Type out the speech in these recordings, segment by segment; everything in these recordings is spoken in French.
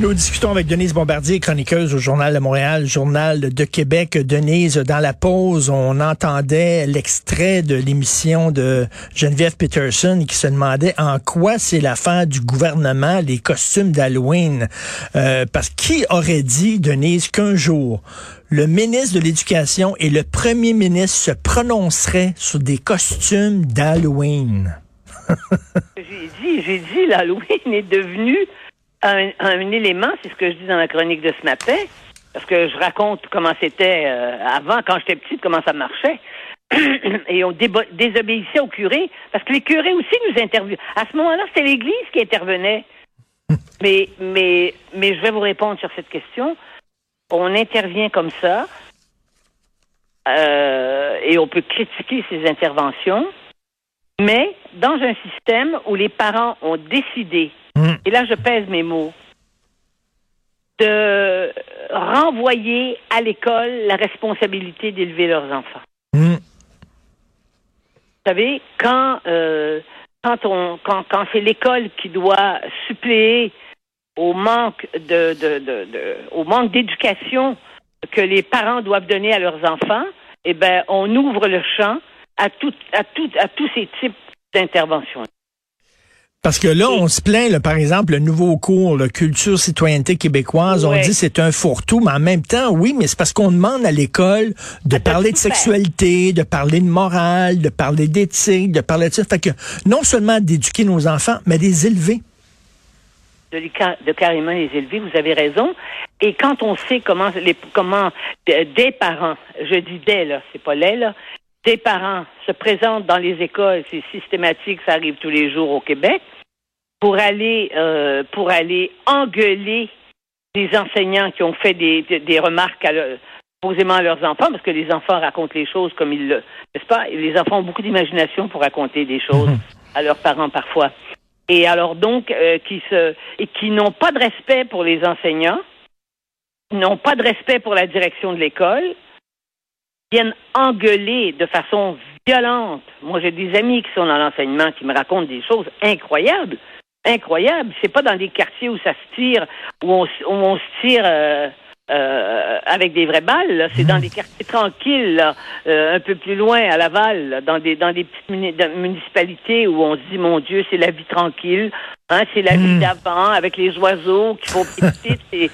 Nous discutons avec Denise Bombardier, chroniqueuse au Journal de Montréal, Journal de Québec. Denise, dans la pause, on entendait l'extrait de l'émission de Geneviève Peterson qui se demandait en quoi c'est l'affaire du gouvernement, les costumes d'Halloween. Euh, parce qui aurait dit, Denise, qu'un jour, le ministre de l'Éducation et le premier ministre se prononceraient sur des costumes d'Halloween? J'ai dit, j'ai dit, l'Halloween est devenu un, un élément, c'est ce que je dis dans la chronique de ce matin, parce que je raconte comment c'était euh, avant, quand j'étais petite, comment ça marchait. Et on désobéissait aux curés, parce que les curés aussi nous interviewaient. À ce moment-là, c'était l'Église qui intervenait. Mais, mais, mais je vais vous répondre sur cette question. On intervient comme ça, euh, et on peut critiquer ces interventions, mais dans un système où les parents ont décidé, Mm. et là je pèse mes mots, de renvoyer à l'école la responsabilité d'élever leurs enfants. Hmm. Vous savez, quand euh, quand on quand, quand c'est l'école qui doit suppléer au manque de, de, de, de- au manque d'éducation que les parents doivent donner à leurs enfants, eh ben on ouvre le champ à tout à tout à tous ces types d'interventions. Parce que là, on se plaint, là, par exemple, le nouveau cours, le culture citoyenneté québécoise, on dit c'est un fourre-tout, mais en même temps, oui, mais c'est parce qu'on demande à l'école de parler de faire. sexualité, de parler de morale, de parler d'éthique, de parler de ça. Fait que non seulement d'éduquer nos enfants, mais de les élever. de, les de carrément les élever, vous avez raison. Et quand on sait comment, les, comment euh, des parents, je dis des, là, c'est pas les, là, des parents se présentent dans les écoles, c'est systématique, ça arrive tous les jours au Québec, pour aller, euh, pour aller engueuler des enseignants qui ont fait des, des, des remarques à leur- posément à leurs enfants, parce que les enfants racontent les choses comme ils le, n'est-ce pas? Les enfants ont beaucoup d'imagination pour raconter des choses à leurs parents parfois. Et alors donc, euh, qui se et qui n'ont pas de respect pour les enseignants, n'ont pas de respect pour la direction de l'école, viennent engueuler de façon violente. Moi, j'ai des amis qui sont dans l'enseignement qui me racontent des choses incroyables, incroyables. C'est pas dans des quartiers où ça se tire, où on, s- où on se tire. euh, euh, avec des vraies balles, c'est dans des quartiers tranquilles, là, euh, un peu plus loin à Laval, là, dans des dans des petites muni- municipalités où on se dit mon Dieu, c'est la vie tranquille, hein, c'est la vie d'avant avec les oiseaux qui font petite. et,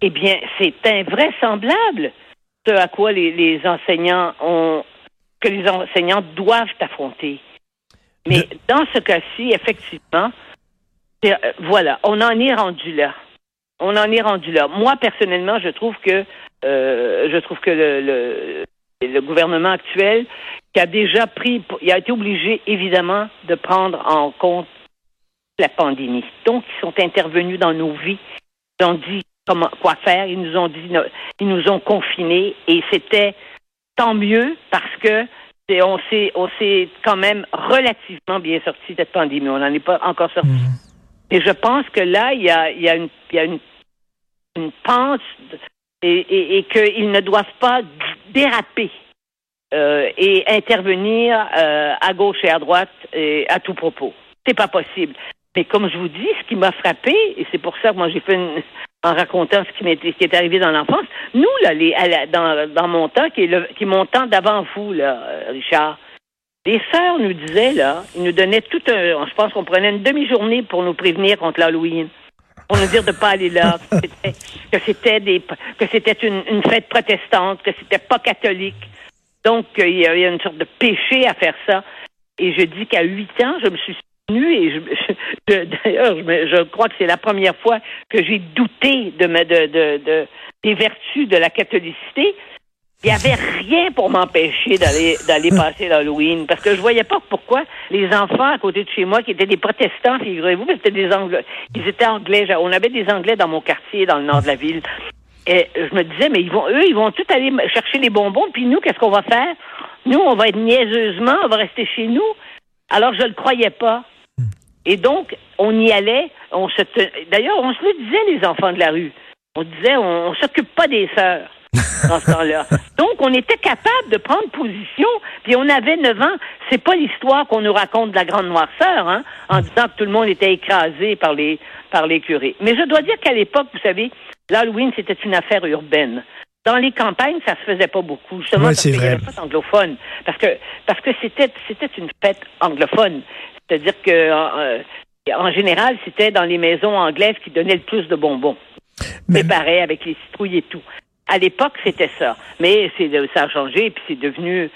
eh bien, c'est invraisemblable ce à quoi les, les enseignants ont que les enseignants doivent affronter. Mais dans ce cas-ci, effectivement, euh, voilà, on en est rendu là. On en est rendu là. Moi, personnellement, je trouve que euh, je trouve que le, le, le gouvernement actuel, qui a déjà pris, il a été obligé, évidemment, de prendre en compte la pandémie. Donc, ils sont intervenus dans nos vies. Ils ont dit comment quoi faire. Ils nous ont dit, ils nous ont confinés et c'était tant mieux parce que on s'est on s'est quand même relativement bien sorti de cette pandémie. On n'en est pas encore sorti. Et je pense que là, il y a, il y a une, il y a une, une pente et, et, et qu'ils ne doivent pas déraper euh, et intervenir euh, à gauche et à droite et à tout propos. C'est pas possible. Mais comme je vous dis, ce qui m'a frappé, et c'est pour ça que moi j'ai fait une, en racontant ce qui, m'était- ce qui est arrivé dans l'enfance, nous, là, les, à la- dans, dans mon temps, qui est, mon temps d'avant vous, là, Richard, les sœurs nous disaient, là, ils nous donnaient tout un. Je pense qu'on prenait une demi-journée pour nous prévenir contre l'Halloween. Pour nous dire de pas aller là, que c'était- des que c'était une, une fête protestante, que c'était pas catholique. Donc il y a une sorte de péché à faire ça. Et je dis qu'à huit ans, je me suis et je, je- d'ailleurs, je, crois que c'est la première fois que j'ai douté de, me- de, de, de- des vertus de la catholicité. Il n'y avait rien pour m'empêcher d'aller d'aller passer l'Halloween parce que je voyais pas pourquoi les enfants à côté de chez moi qui étaient des protestants, figurez-vous, mais c'était des anglais, ils étaient anglais. On avait des anglais dans mon quartier, dans le nord de la ville. Et je me disais, mais ils vont, eux, ils vont tout aller chercher les bonbons, puis nous, qu'est-ce qu'on va faire? Nous, on va être niaiseusement, on va rester chez nous. Alors, je ne le croyais pas. Et donc, on y allait. On se te- D'ailleurs, on se le disait, les enfants de la rue. On disait, on, on s'occupe pas des sœurs. dans ce temps-là. Donc, on était capable de prendre position, puis on avait 9 ans. C'est pas l'histoire qu'on nous raconte de la grande noirceur, hein, en disant que tout le monde était écrasé par les, par les curés. Mais je dois dire qu'à l'époque, vous savez, l'Halloween, c'était une affaire urbaine. Dans les campagnes, ça se faisait pas beaucoup, justement Ouais, parce qu'il n'y avait pas d'anglophones. Parce que parce que c'était c'était une fête anglophone. C'est-à-dire que euh, en général, c'était dans les maisons anglaises qui donnaient le plus de bonbons. Mais- Préparés avec les citrouilles et tout. À l'époque, c'était ça. Mais c'est ça a changé et puis c'est devenu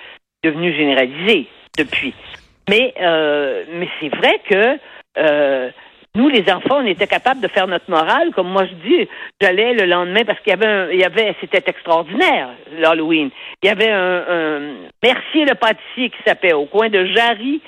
devenu généralisé depuis. Mais euh, mais c'est vrai que euh, nous, les enfants, on était capables de faire notre morale. Comme moi, je dis, j'allais le lendemain parce qu'il y avait, un, il y avait, c'était extraordinaire l'Halloween. Il y avait un, un Mercier le pâtissier qui s'appelait au coin de Jarry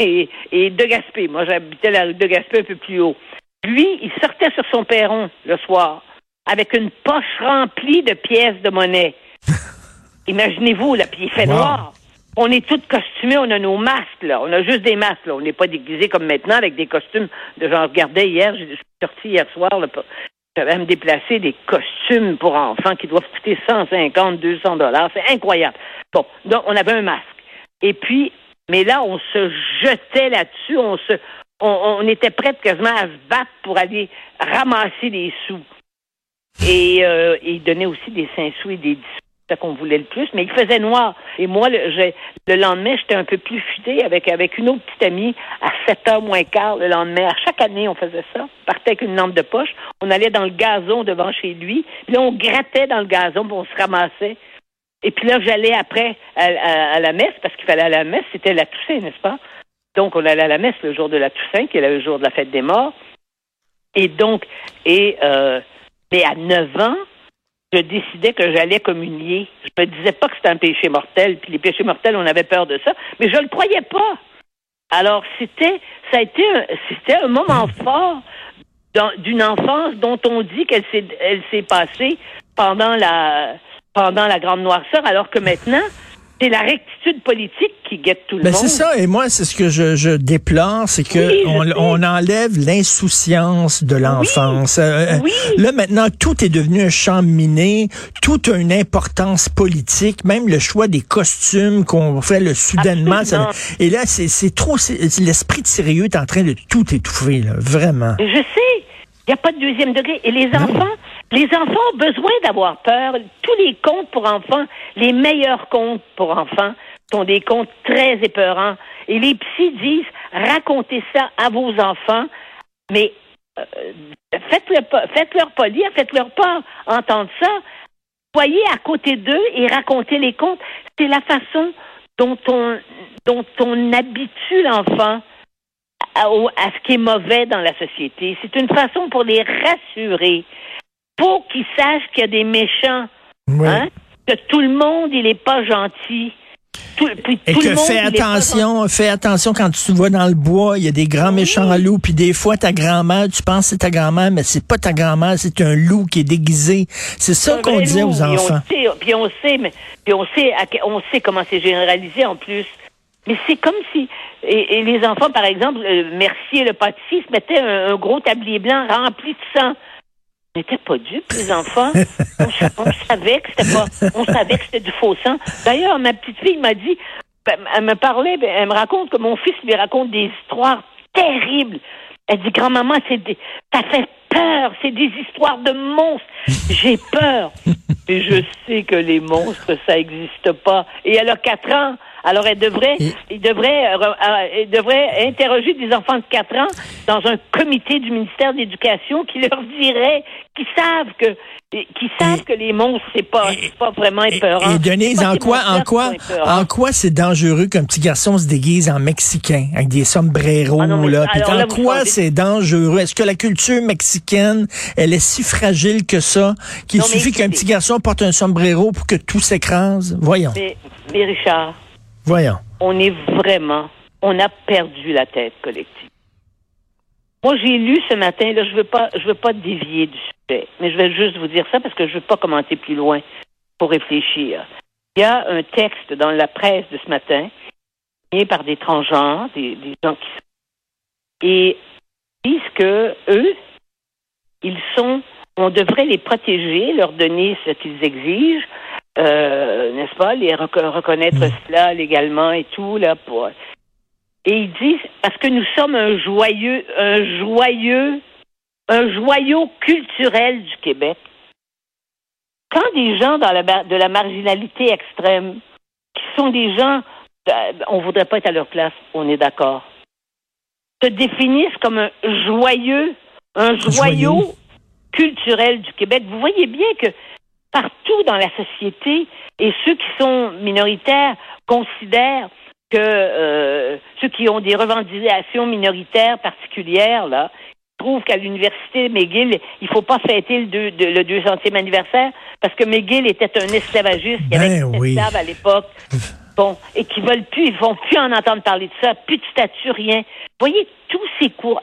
et, et de Gaspé. Moi, j'habitais la rue de Gaspé un peu plus haut. Lui, il sortait sur son perron le soir avec une poche remplie de pièces de monnaie. Imaginez-vous, là, puis il fait Wow. noir. On est tous costumés, on a nos masques, là. On a juste des masques, là. On n'est pas déguisés comme maintenant avec des costumes de j'en regardais hier, je suis sorti hier soir, là, j'avais à me déplacer des costumes pour enfants qui doivent coûter 150, 200 dollars. C'est incroyable. Bon, donc on avait un masque. Et puis, mais là, on se jetait là-dessus, on se, on, était prêts quasiment à se battre pour aller ramasser des sous. Et, euh, et donnait aussi des 5 sous et des 10 sous, c'est ça qu'on voulait le plus, mais il faisait noir. Et moi, le, lendemain, j'étais un peu plus futé avec, avec une autre petite amie à 7 heures moins quart le lendemain. À chaque année, on faisait ça. On partait avec une lampe de poche. On allait dans le gazon devant chez lui. Puis là, on grattait dans le gazon, puis on se ramassait. Et puis là, j'allais après à, à- la messe, parce qu'il fallait à la messe. C'était la Toussaint, n'est-ce pas? Donc, on allait à la messe le jour de la Toussaint, qui est le jour de la fête des morts. Et donc, et euh, mais à 9 ans, je décidais que j'allais communier. Je me disais pas que c'était un péché mortel, puis les péchés mortels, on avait peur de ça, mais je le croyais pas. Alors, c'était, ça a été, un, c'était un moment fort d'une enfance dont on dit qu'elle s'est, elle s'est passée pendant la, pendant la grande noirceur, alors que maintenant, c'est la rectitude politique qui guette tout le Ben monde. c'est ça, et moi, c'est ce que je, je déplore, c'est que Oui, on, on enlève l'insouciance de l'enfance. Euh, Oui. Là, maintenant, tout est devenu un champ miné, tout a une importance politique, même le choix des costumes qu'on fait le soudainement. ça- et là, c'est trop, l'esprit de sérieux est en train de tout étouffer, là, vraiment. Je sais. Il n'y a pas de deuxième degré. Et les enfants, les enfants ont besoin d'avoir peur. Tous les contes pour enfants, les meilleurs contes pour enfants, sont des contes très épeurants. Et les psys disent, racontez ça à vos enfants, mais euh, faites-leur pas, faites-leur pas lire, faites-leur pas entendre ça. Soyez à côté d'eux et racontez les contes. C'est la façon dont on, dont on habitue l'enfant à, à ce qui est mauvais dans la société. C'est une façon pour les rassurer, pour qu'ils sachent qu'il y a des méchants, Oui. hein, que tout le monde, il n'est pas gentil. Tout, puis Et tout que le monde, fais attention, fais attention quand tu vas dans le bois, il y a des grands méchants loups, puis des fois ta grand-mère, tu penses que c'est ta grand-mère, mais c'est pas ta grand-mère, c'est un loup qui est déguisé. C'est ça qu'on disait loup, aux puis enfants. On sait, puis on sait, mais puis on sait, on sait comment c'est généralisé en plus. Mais c'est comme si et, et les enfants, par exemple, euh, Mercier le pâtissier se mettait un, un gros tablier blanc rempli de sang. On n'était pas dupes, les enfants. on, sa- on savait que c'était pas, on savait que c'était du faux sang. D'ailleurs, ma petite fille m'a dit, ben, elle me parlait, ben, elle me raconte que mon fils lui raconte des histoires terribles. Elle dit, grand-maman, c'est des, ça fait peur, c'est des histoires de monstres. J'ai peur. Et je sais que les monstres, ça n'existe pas. Et elle a quatre ans. Alors elle devrait, Et- il devrait, euh, euh, il devrait interroger des enfants de 4 ans dans un comité du ministère de l'Éducation qui leur dirait, qui savent que, qui savent Et- que les monstres c'est pas, pas vraiment épeurant. et Denise, en quoi, en quoi, en c'est dangereux qu'un petit garçon se déguise en mexicain avec des sombreros Ah non, là? Alors en quoi c'est dangereux? Est-ce que la culture mexicaine, elle est si fragile que ça qu'il suffit qu'un petit garçon porte un sombrero pour que tout s'écrase? Voyons, Mais, mais Richard, voyons. on est vraiment, on a perdu la tête collective. Moi, j'ai lu ce matin, là, je veux pas, je veux pas dévier du sujet, mais je vais juste vous dire ça parce que je veux pas commenter plus loin pour réfléchir. Il y a un texte dans la presse de ce matin, signé par des transgenres, des, gens qui et ils disent que eux, ils sont on devrait les protéger, leur donner ce qu'ils exigent, euh, n'est-ce pas, les reconnaître mm. cela légalement et tout là pour. Et ils disent parce que nous sommes un joyeux, un joyeux, un joyau culturel du Québec. Quand des gens dans la, de la marginalité extrême, qui sont des gens, euh, on voudrait pas être à leur place, on est d'accord, se définissent comme un joyeux, un joyau culturel du Québec. Vous voyez bien que partout dans la société, et ceux qui sont minoritaires considèrent que euh, ceux qui ont des revendications minoritaires particulières, là, trouvent qu'à l'université McGill, il faut pas fêter le, deux, le 200e anniversaire parce que McGill était un esclavagiste, il y avait ben des esclaves à l'époque. Bon, et qui veulent plus, ils vont plus en entendre parler de ça, plus de statut, rien. Vous voyez, tous ces cours,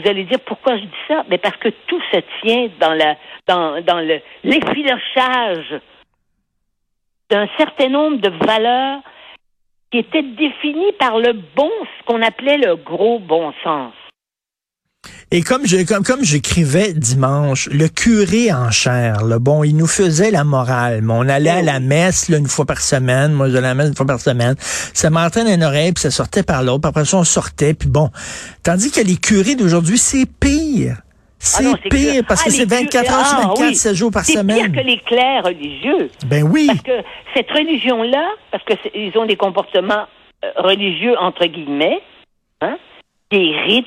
vous allez dire pourquoi je dis ça? Mais parce que tout se tient dans l'effilochage d'un certain nombre de valeurs qui étaient définies par le bon, ce qu'on appelait le gros bon sens. Et comme je comme comme j'écrivais dimanche, le curé en chair, bon, il nous faisait la morale. Mais on allait à la messe là, une fois par semaine. Moi, je la messe une fois par semaine. Ça m'entrait dans une oreille, puis ça sortait par l'autre. Après ça, on sortait, puis bon. Tandis que les curés d'aujourd'hui, c'est pire. C'est ah pire parce que ah, c'est 24 heures sur 24, ah, 7 jours par semaine. C'est pire que les clercs religieux. Ben oui. Parce que cette religion-là, parce qu'ils ont des comportements euh, religieux entre guillemets, hein, des rites,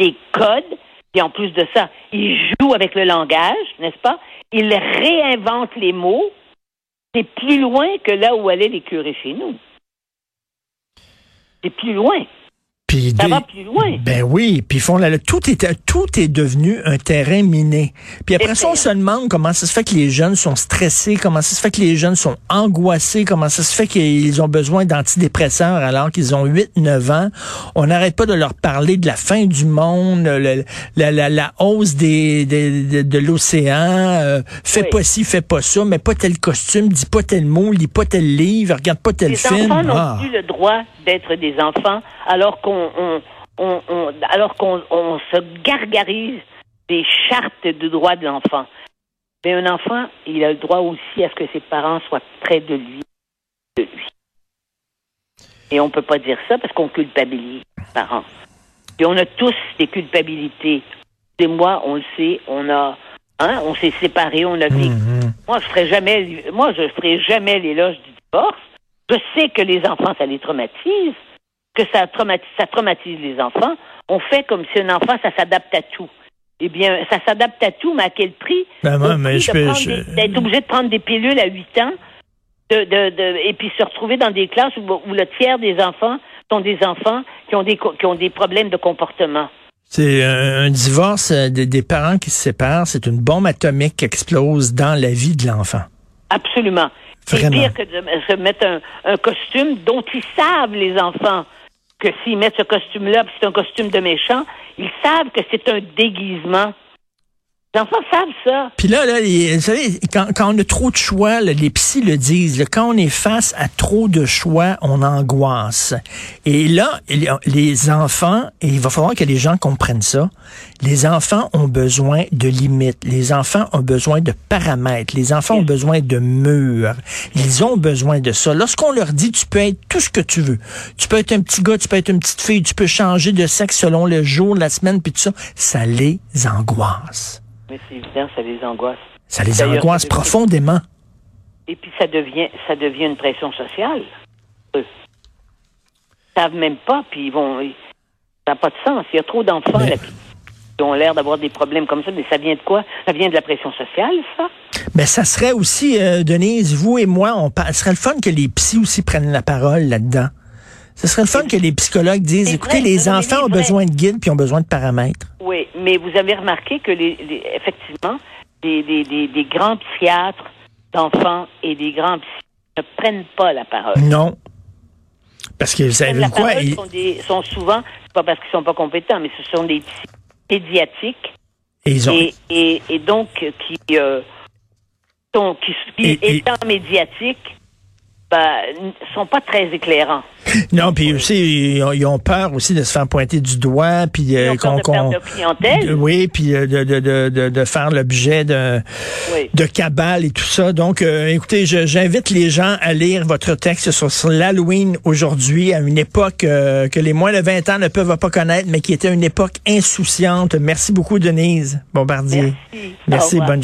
des codes, et en plus de ça, ils jouent avec le langage, n'est-ce pas? Ils réinventent les mots. C'est plus loin que là où allaient les curés chez nous. C'est plus loin ça va plus loin. Ben oui, puis font là, tout est tout est devenu un terrain miné. Puis après ça, on se demande comment ça se fait que les jeunes sont stressés, comment ça se fait que les jeunes sont angoissés, comment ça se fait qu'ils ont besoin d'antidépresseurs alors qu'ils ont 8 9 ans. On n'arrête pas de leur parler de la fin du monde, la, la, la, hausse des, de l'océan, euh, fais pas ci, fais pas ça, mais pas tel costume, dis pas tel mot, lis pas tel livre, regarde pas tel film. Les enfants n'ont ah. plus le droit d'être des enfants alors qu'on alors qu'on se gargarise des chartes de droits de l'enfant. Mais un enfant, il a le droit aussi à ce que ses parents soient près de lui, de lui. Et on ne peut pas dire ça parce qu'on culpabilise les parents. Et on a tous des culpabilités. Et moi, on le sait, on a, hein, on s'est séparés, on a vécu. Mm-hmm. Moi, je ferai jamais, moi, je ferai jamais l'éloge du divorce. Je sais que les enfants, ça les traumatise que ça traumatise, ça traumatise les enfants, on fait comme si un enfant, ça s'adapte à tout. Eh bien, ça s'adapte à tout, mais à quel prix? Ben, mais je D'être obligé de prendre des pilules à 8 ans de, de, et puis se retrouver dans des classes où, le tiers des enfants sont des enfants qui ont des, qui ont des problèmes de comportement. C'est un, divorce euh, des, parents qui se séparent, c'est une bombe atomique qui explose dans la vie de l'enfant. Absolument. C'est pire que de se mettre un, un costume dont ils savent, les enfants, que s'ils mettent ce costume-là, c'est un costume de méchant, ils savent que c'est un déguisement. Les enfants savent ça. Puis là, là vous savez, quand, quand, on a trop de choix, les psys le disent, quand on est face à trop de choix, on angoisse. Et là, les enfants, et il va falloir que les gens comprennent ça, les enfants ont besoin de limites, les enfants ont besoin de paramètres, les enfants ont besoin de murs, ils ont besoin de ça. Lorsqu'on leur dit, tu peux être tout ce que tu veux, tu peux être un petit gars, tu peux être une petite fille, tu peux changer de sexe selon le jour, la semaine, puis tout ça, ça les angoisse. Mais c'est évident, ça les angoisse. Ça les angoisse profondément. Et puis ça devient, ça devient une pression sociale. Ils savent même pas, puis ils vont. Ça n'a pas de sens. Il y a trop d'enfants là, qui ont l'air d'avoir des problèmes comme ça, mais ça vient de quoi? Ça vient de la pression sociale, ça? Mais ça serait aussi, euh, Denise, vous et moi, on ce serait le fun que les psys aussi prennent la parole là-dedans. Ce serait le fun que les psychologues disent, écoutez, les enfants ont besoin de guides puis ont besoin de paramètres. Oui, mais vous avez remarqué que, les, effectivement, des, des, des, grands psychiatres d'enfants et des grands psy ne prennent pas la parole. Non. Parce que, vous savez quoi? Ils sont, souvent, c'est pas parce qu'ils sont pas compétents, mais ce sont des pédiatriques. Et, ils ont... et, et, donc, qui, euh, sont, qui, étant médiatiques, ben, sont pas très éclairants. Non, puis aussi, ils ont, ils ont peur aussi de se faire pointer du doigt, puis euh, peur de oui, puis euh, de, de, de, de, de faire l'objet de, Oui. de cabale et tout ça. Donc, euh, écoutez, j'invite les gens à lire votre texte sur, sur l'Halloween aujourd'hui, à une époque euh, que les moins de 20 ans ne peuvent pas connaître, mais qui était une époque insouciante. Merci beaucoup, Denise Bombardier. Merci. Merci, bonne